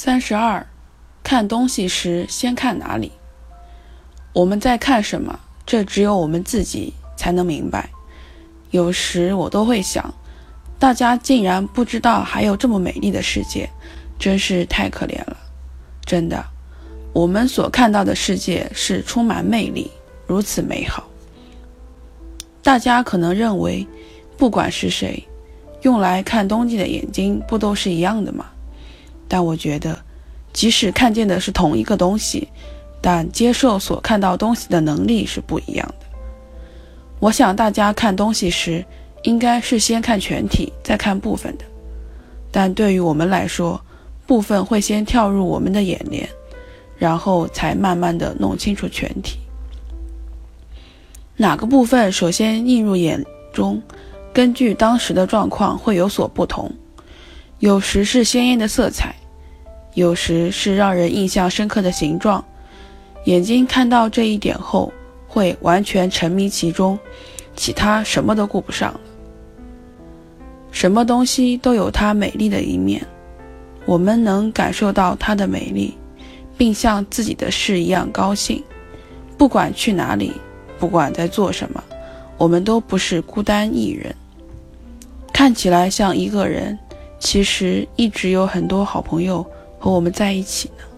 三十二，看东西时先看哪里？我们在看什么？这只有我们自己才能明白。有时我都会想，大家竟然不知道还有这么美丽的世界，真是太可怜了。真的，我们所看到的世界是充满魅力，如此美好。大家可能认为，不管是谁，用来看东西的眼睛不都是一样的吗？但我觉得，即使看见的是同一个东西，但接受所看到东西的能力是不一样的。我想大家看东西时，应该是先看全体，再看部分的。但对于我们来说，部分会先跳入我们的眼帘，然后才慢慢的弄清楚全体。哪个部分首先映入眼中，根据当时的状况会有所不同。有时是鲜艳的色彩，有时是让人印象深刻的形状。眼睛看到这一点后，会完全沉迷其中，其他什么都顾不上了。什么东西都有它美丽的一面，我们能感受到它的美丽，并像自己的事一样高兴。不管去哪里，不管在做什么，我们都不是孤单一人。看起来像一个人。其实一直有很多好朋友和我们在一起呢。